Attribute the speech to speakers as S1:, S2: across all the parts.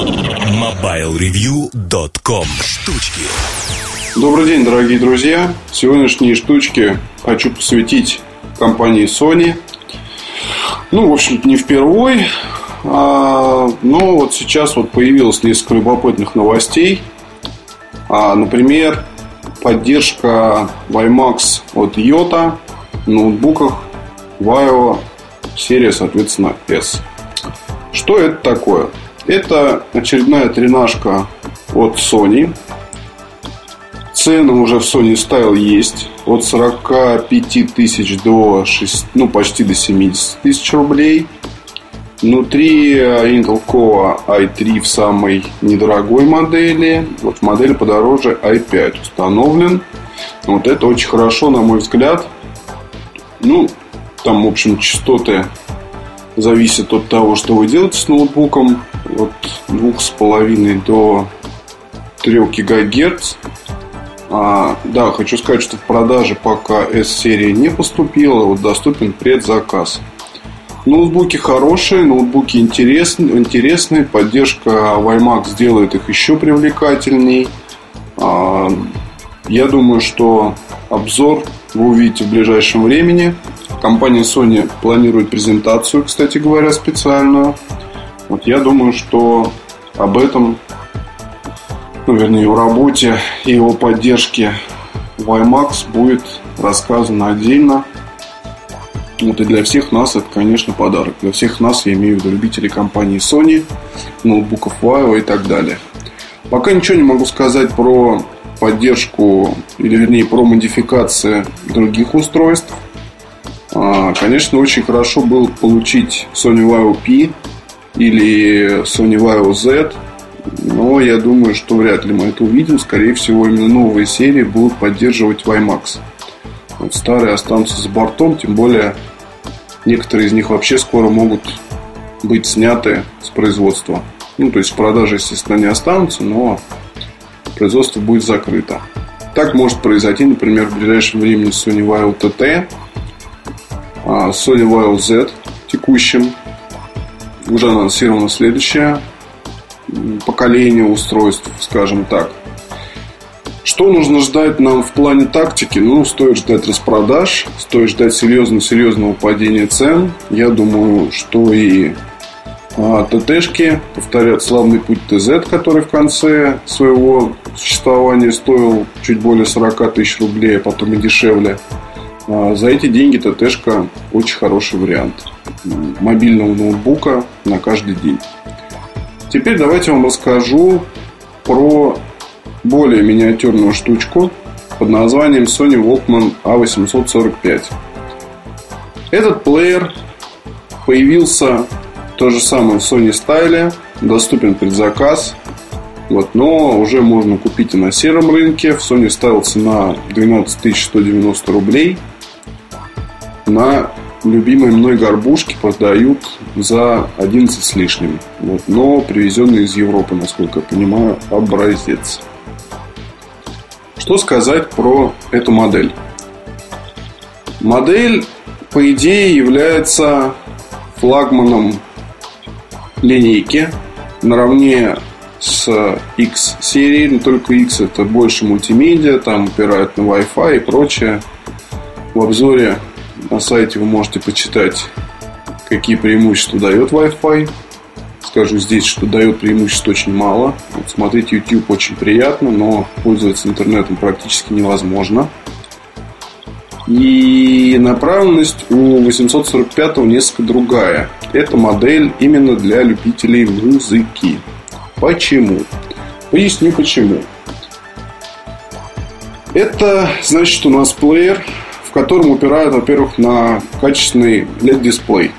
S1: MobileReview.com Штучки
S2: Добрый день, дорогие друзья! Сегодняшние штучки хочу посвятить компании Sony. Ну, в общем-то, не впервой, а, но вот сейчас вот появилось несколько любопытных новостей. А, например, поддержка WiMAX от Yota в ноутбуках Vaio серия, соответственно, S. Что это такое? Это очередная тренажка от Sony. Цены уже в Sony Style есть. От 45 тысяч до 6, ну, почти до 70 тысяч рублей. Внутри Intel Core i3 в самой недорогой модели. Вот в модели подороже i5 установлен. Вот это очень хорошо, на мой взгляд. Ну, там, в общем, частоты зависят от того, что вы делаете с ноутбуком. От 2,5 до 3 ГГц. А, да, хочу сказать, что в продаже пока S-серия не поступила. Вот доступен предзаказ. Ноутбуки хорошие, ноутбуки интересные, интересные. Поддержка WiMAX сделает их еще привлекательней. А, я думаю, что обзор вы увидите в ближайшем времени. Компания Sony планирует презентацию, кстати говоря, специальную. Вот я думаю, что об этом, ну, вернее, о работе и о поддержке WiMAX будет рассказано отдельно. Вот и для всех нас это, конечно, подарок. Для всех нас, я имею в виду любителей компании Sony, ноутбуков Vaio и так далее. Пока ничего не могу сказать про поддержку, или вернее про модификации других устройств. А, конечно, очень хорошо было получить Sony Vaio P или Sony Vaio Z, но я думаю, что вряд ли мы это увидим. Скорее всего, именно новые серии будут поддерживать WiMAX. Вот старые останутся за бортом, тем более некоторые из них вообще скоро могут быть сняты с производства. Ну, то есть продажи, естественно, не останутся, но производство будет закрыто. Так может произойти, например, в ближайшем времени с Sony Vaio TT, а, Sony Vaio Z текущим. Уже анонсировано следующее поколение устройств, скажем так. Что нужно ждать нам в плане тактики? Ну, стоит ждать распродаж, стоит ждать серьезного-серьезного падения цен. Я думаю, что и а, ТТшки повторят славный путь ТЗ, который в конце своего существования стоил чуть более 40 тысяч рублей, а потом и дешевле. А, за эти деньги ТТшка очень хороший вариант мобильного ноутбука на каждый день. Теперь давайте вам расскажу про более миниатюрную штучку под названием Sony Walkman A845. Этот плеер появился то же самое в Sony Style, доступен предзаказ, вот, но уже можно купить и на сером рынке. В Sony Style цена 12 190 рублей. На любимые мной горбушки продают за 11 с лишним. Вот, но привезенный из Европы, насколько я понимаю, образец. Что сказать про эту модель? Модель, по идее, является флагманом линейки наравне с X серией, но только X это больше мультимедиа, там упирают на Wi-Fi и прочее. В обзоре на сайте вы можете почитать, какие преимущества дает Wi-Fi. Скажу здесь, что дает преимуществ очень мало. Вот смотреть YouTube очень приятно, но пользоваться интернетом практически невозможно. И направленность у 845 несколько другая. Это модель именно для любителей музыки. Почему? Поясню почему. Это значит у нас плеер в котором упирают, во-первых, на качественный LED-дисплей.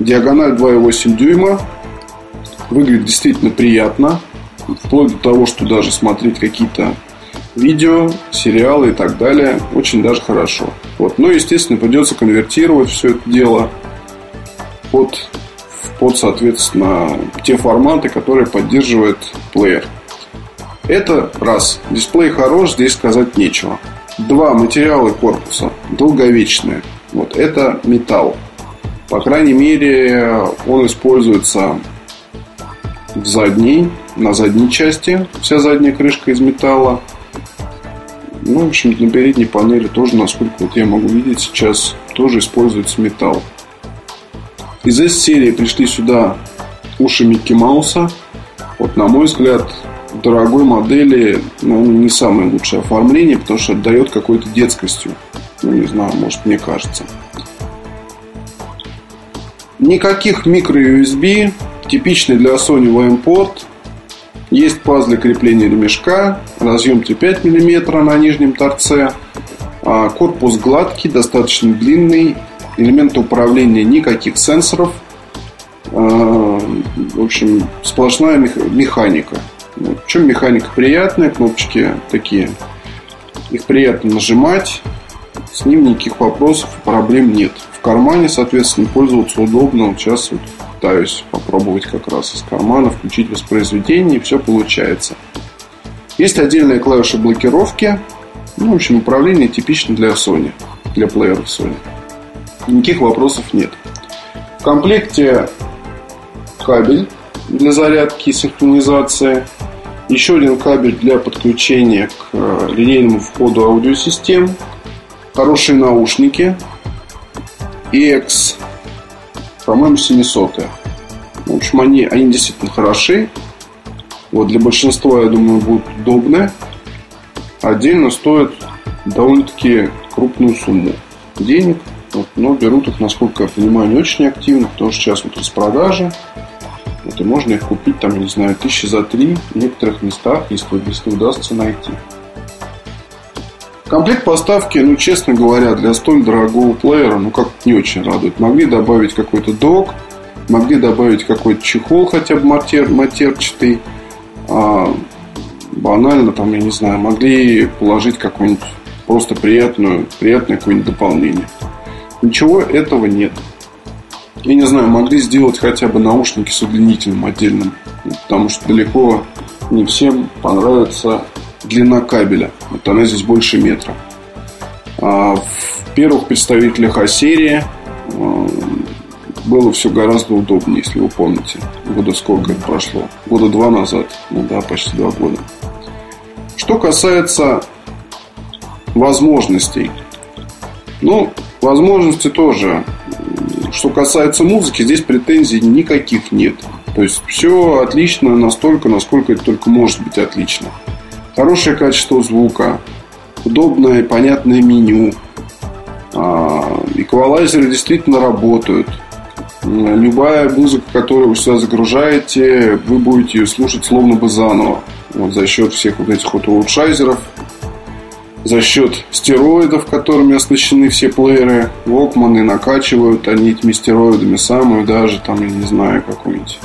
S2: Диагональ 2,8 дюйма. Выглядит действительно приятно. Вплоть до того, что даже смотреть какие-то видео, сериалы и так далее. Очень даже хорошо. Вот. Но, естественно, придется конвертировать все это дело под, под, соответственно, те форматы, которые поддерживает плеер. Это раз. Дисплей хорош, здесь сказать нечего. Два материала корпуса долговечные. Вот это металл. По крайней мере, он используется в задней, на задней части. Вся задняя крышка из металла. Ну, в общем, на передней панели тоже, насколько вот я могу видеть сейчас, тоже используется металл. Из S-серии пришли сюда уши Микки Мауса. Вот, на мой взгляд, дорогой модели ну, не самое лучшее оформление, потому что отдает какой-то детскостью. Ну, не знаю, может, мне кажется. Никаких микро-USB. Типичный для Sony VM-порт. Есть паз для крепления ремешка. Разъем 5 мм на нижнем торце. А, корпус гладкий, достаточно длинный. Элементы управления никаких сенсоров. А, в общем, сплошная механика. В чем механика приятная, кнопочки такие. Их приятно нажимать. С ним никаких вопросов проблем нет. В кармане, соответственно, пользоваться удобно. Вот сейчас вот пытаюсь попробовать как раз из кармана включить воспроизведение, и все получается. Есть отдельная клавиша блокировки. Ну, в общем, управление типично для Sony, для плееров Sony. Никаких вопросов нет. В комплекте кабель для зарядки и синхронизации. Еще один кабель для подключения к э, линейному входу аудиосистем. Хорошие наушники. EX, по-моему, 700. В общем, они, они действительно хороши. Вот для большинства, я думаю, будут удобны. Отдельно стоят довольно-таки крупную сумму денег. Вот, но берут их, насколько я понимаю, не очень активно, потому что сейчас вот распродажи. Вот, и можно их купить, там, не знаю, тысячи за три в некоторых местах, если, если удастся найти. Комплект поставки, ну, честно говоря, для столь дорогого плеера, ну, как не очень радует. Могли добавить какой-то док, могли добавить какой-то чехол хотя бы матер, матерчатый. А, банально, там, я не знаю, могли положить какую-нибудь просто приятную, приятное какое-нибудь дополнение. Ничего этого нет. Я не знаю, могли сделать хотя бы наушники с удлинителем отдельным. Потому что далеко не всем понравится длина кабеля. Вот она здесь больше метра. А в первых представителях А-серии а, было все гораздо удобнее, если вы помните. Года сколько это прошло? Года два назад. Ну да, почти два года. Что касается возможностей. Ну, возможности тоже что касается музыки, здесь претензий никаких нет. То есть все отлично настолько, насколько это только может быть отлично. Хорошее качество звука, удобное и понятное меню. А, эквалайзеры действительно работают. Любая музыка, которую вы сюда загружаете, вы будете ее слушать словно бы заново. Вот за счет всех вот этих вот улучшайзеров, за счет стероидов, которыми оснащены все плееры. Walkman накачивают они этими стероидами самую даже, там, я не знаю, какую-нибудь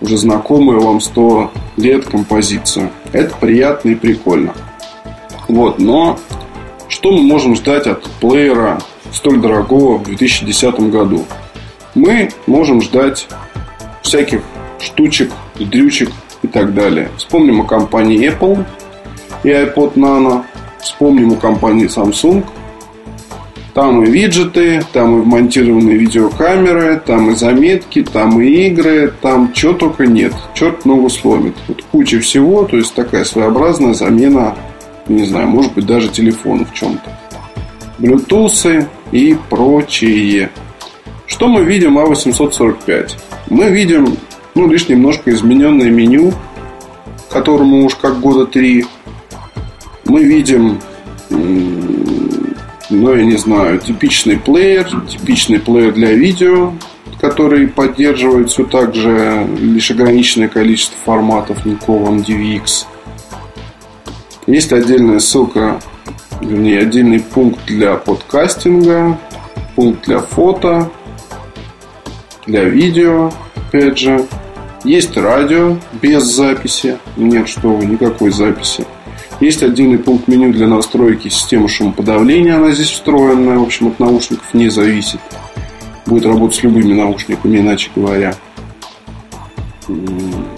S2: уже знакомую вам 100 лет композицию. Это приятно и прикольно. Вот, но что мы можем ждать от плеера столь дорогого в 2010 году? Мы можем ждать всяких штучек, дрючек и так далее. Вспомним о компании Apple и iPod Nano. Вспомним о компании Samsung. Там и виджеты, там и вмонтированные видеокамеры, там и заметки, там и игры, там чего только нет. Черт ногу сломит. Вот куча всего, то есть такая своеобразная замена, не знаю, может быть даже телефона в чем-то. Bluetooth и прочее. Что мы видим А845? Мы видим ну, лишь немножко измененное меню, которому уж как года три мы видим, ну, я не знаю, типичный плеер, типичный плеер для видео, который поддерживает все так же лишь ограниченное количество форматов никакого DVX. Есть отдельная ссылка, вернее, отдельный пункт для подкастинга, пункт для фото, для видео, опять же. Есть радио без записи. Нет, что вы, никакой записи. Есть отдельный пункт меню для настройки системы шумоподавления. Она здесь встроенная. В общем, от наушников не зависит. Будет работать с любыми наушниками, иначе говоря.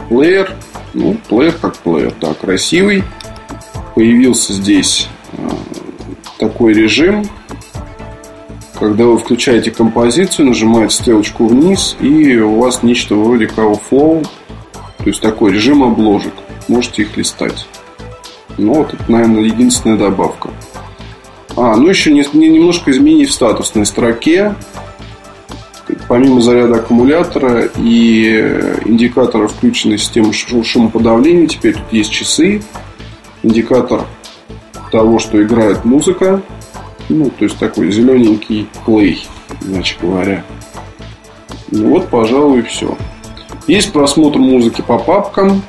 S2: Плеер. Ну, плеер как плеер. Да, красивый. Появился здесь а, такой режим, когда вы включаете композицию, нажимаете стрелочку вниз, и у вас нечто вроде Cow Flow, То есть такой режим обложек. Можете их листать. Ну, вот это, наверное, единственная добавка. А, ну еще не, не, немножко изменений в статусной строке. Помимо заряда аккумулятора и индикатора включенной системы шумоподавления, теперь тут есть часы, индикатор того, что играет музыка. Ну, то есть такой зелененький плей, иначе говоря. Ну вот, пожалуй, все. Есть просмотр музыки по папкам.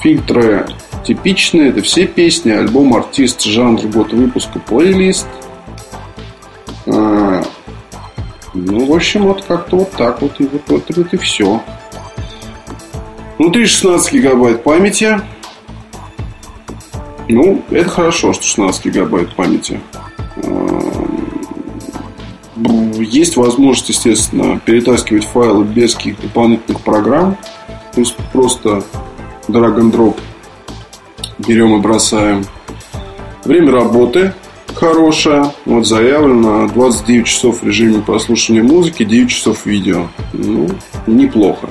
S2: Фильтры типичные. Это все песни, альбом, артист, жанр, год выпуска, плейлист. А, ну, в общем, вот как-то вот так вот. И вот, вот, вот и все. Внутри 16 гигабайт памяти. Ну, это хорошо, что 16 гигабайт памяти. А, есть возможность, естественно, перетаскивать файлы без каких-то дополнительных программ. То есть просто drag and drop берем и бросаем. Время работы хорошее. Вот заявлено 29 часов в режиме прослушивания музыки, 9 часов видео. Ну, неплохо.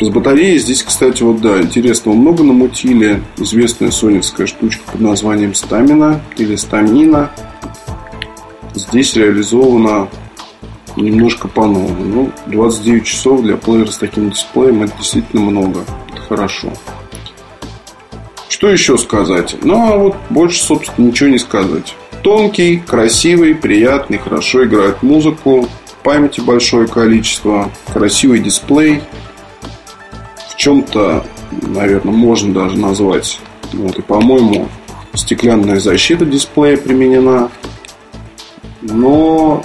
S2: С батареей здесь, кстати, вот да, интересного много намутили. Известная соневская штучка под названием Стамина или Стамина. Здесь реализована немножко по-новому. Ну, 29 часов для плеера с таким дисплеем это действительно много. Хорошо. Что еще сказать? Ну, а вот больше, собственно, ничего не сказать. Тонкий, красивый, приятный, хорошо играет музыку, памяти большое количество, красивый дисплей. В чем-то, наверное, можно даже назвать. Вот, и, по-моему, стеклянная защита дисплея применена. Но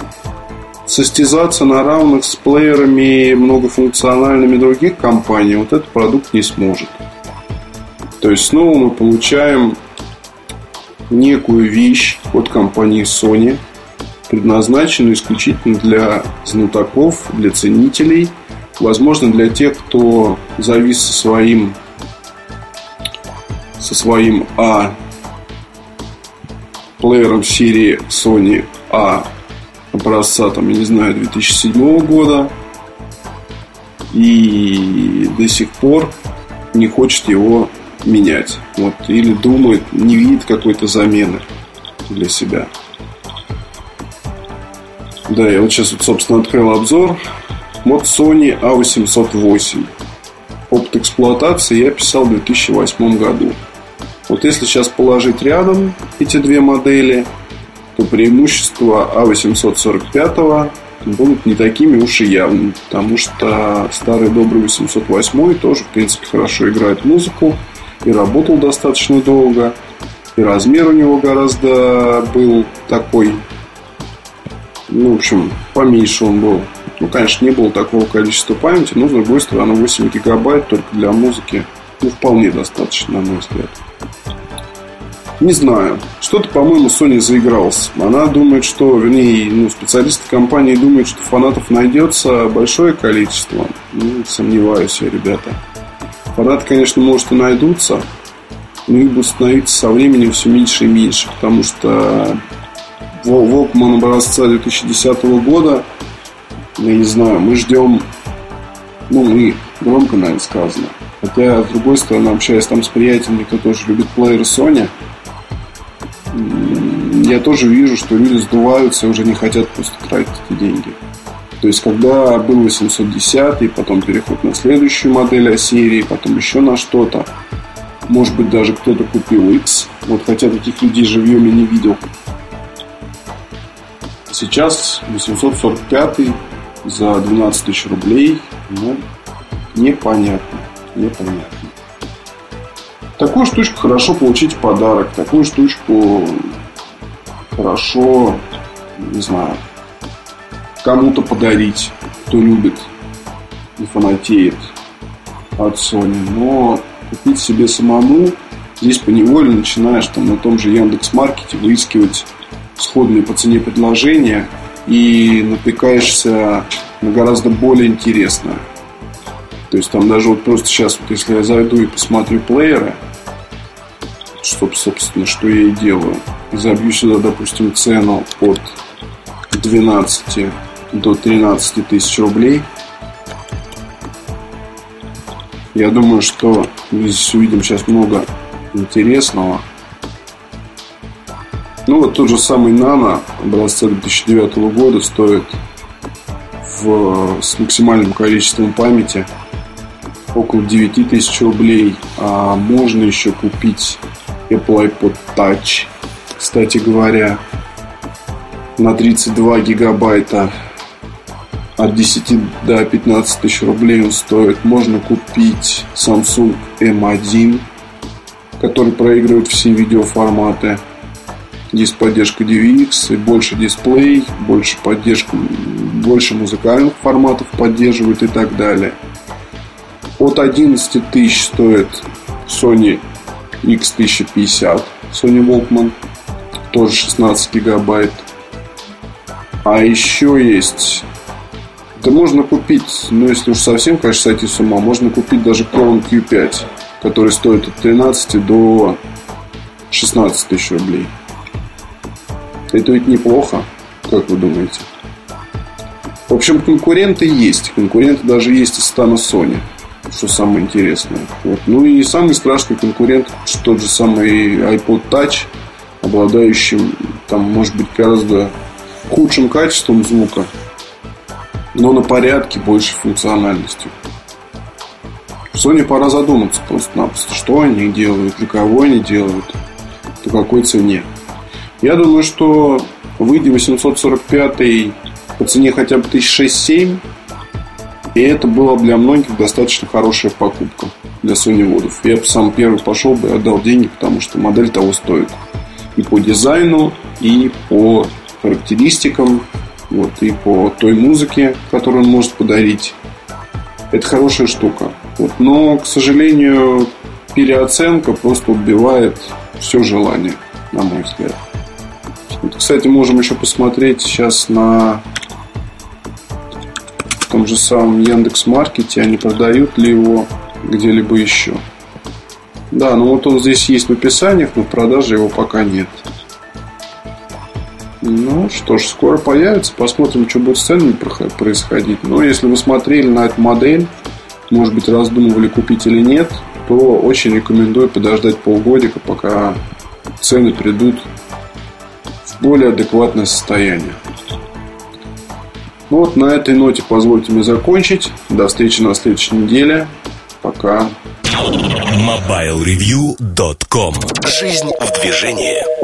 S2: состязаться на равных с плеерами многофункциональными других компаний вот этот продукт не сможет. То есть снова мы получаем некую вещь от компании Sony, предназначенную исключительно для знатоков, для ценителей, возможно, для тех, кто завис со своим со своим А плеером серии Sony А образца, там, я не знаю, 2007 года и до сих пор не хочет его менять. Вот, или думает, не видит какой-то замены для себя. Да, я вот сейчас, вот, собственно, открыл обзор. Вот Sony A808. Опыт эксплуатации я писал в 2008 году. Вот если сейчас положить рядом эти две модели – то преимущества А845 будут не такими уж и явными, потому что старый добрый 808 тоже, в принципе, хорошо играет музыку и работал достаточно долго, и размер у него гораздо был такой, ну, в общем, поменьше он был. Ну, конечно, не было такого количества памяти, но, с другой стороны, 8 гигабайт только для музыки, ну, вполне достаточно, на мой взгляд. Не знаю. Что-то, по-моему, Sony заигрался. Она думает, что, вернее, ну, специалисты компании думают, что фанатов найдется большое количество. Ну, сомневаюсь я, ребята. Фанаты, конечно, может и найдутся, но их будет становиться со временем все меньше и меньше, потому что Walkman образца 2010 года, я не знаю, мы ждем, ну, мы, громко, наверное, сказано. Хотя, с другой стороны, общаясь там с приятелями, кто тоже любит плееры Sony, я тоже вижу, что люди сдуваются и уже не хотят просто тратить эти деньги. То есть, когда был 810, потом переход на следующую модель о серии, потом еще на что-то, может быть, даже кто-то купил X, вот хотя таких людей живьем я не видел. Сейчас 845 за 12 тысяч рублей, ну, непонятно, непонятно. Такую штучку хорошо получить в подарок. Такую штучку хорошо, не знаю, кому-то подарить, кто любит и фанатеет от Sony. Но купить себе самому здесь поневоле начинаешь там на том же Яндекс.Маркете выискивать сходные по цене предложения и натыкаешься на гораздо более интересное. То есть там даже вот просто сейчас, вот если я зайду и посмотрю плееры, что, собственно, что я и делаю. Забью сюда, допустим, цену от 12 до 13 тысяч рублей. Я думаю, что здесь увидим сейчас много интересного. Ну, вот тот же самый Nano образца 2009 года стоит в, с максимальным количеством памяти около 9 тысяч рублей. А можно еще купить Apple iPod Touch, кстати говоря, на 32 гигабайта от 10 до 15 тысяч рублей он стоит. Можно купить Samsung M1, который проигрывает все видеоформаты. Есть поддержка DVX и больше дисплей, больше поддержка, больше музыкальных форматов поддерживает и так далее. От 11 тысяч стоит Sony X1050, Sony Walkman, тоже 16 гигабайт. А еще есть да можно купить, ну если уж совсем, конечно, сойти с ума, можно купить даже Crown Q5, который стоит от 13 до 16 тысяч рублей. Это ведь неплохо, как вы думаете? В общем, конкуренты есть. Конкуренты даже есть из стана Sony. Что самое интересное. Вот. Ну и самый страшный конкурент, тот же самый iPod Touch, обладающим, там, может быть, гораздо худшим качеством звука, но на порядке больше функциональностью. Sony пора задуматься просто-напросто, что они делают, для кого они делают, по какой цене. Я думаю, что выйдя 845 по цене хотя бы 1006-7, и это было для многих достаточно хорошая покупка для Sony водов. Я бы сам первый пошел бы и отдал деньги, потому что модель того стоит. И по дизайну, и по характеристикам, вот, и по той музыке, которую он может подарить. Это хорошая штука. Вот, но, к сожалению, переоценка просто убивает все желание, на мой взгляд. Вот, кстати, можем еще посмотреть сейчас на том же самом Яндекс Маркете, они продают ли его где-либо еще. Да, ну вот он здесь есть в описаниях, но в продаже его пока нет. Ну что ж, скоро появится. Посмотрим, что будет с ценами происходить. Но если вы смотрели на эту модель, может быть, раздумывали купить или нет, то очень рекомендую подождать полгодика, пока цены придут в более адекватное состояние. Ну вот на этой ноте позвольте мне закончить. До встречи на следующей неделе. Пока.
S1: MobileReview.com Жизнь в движении.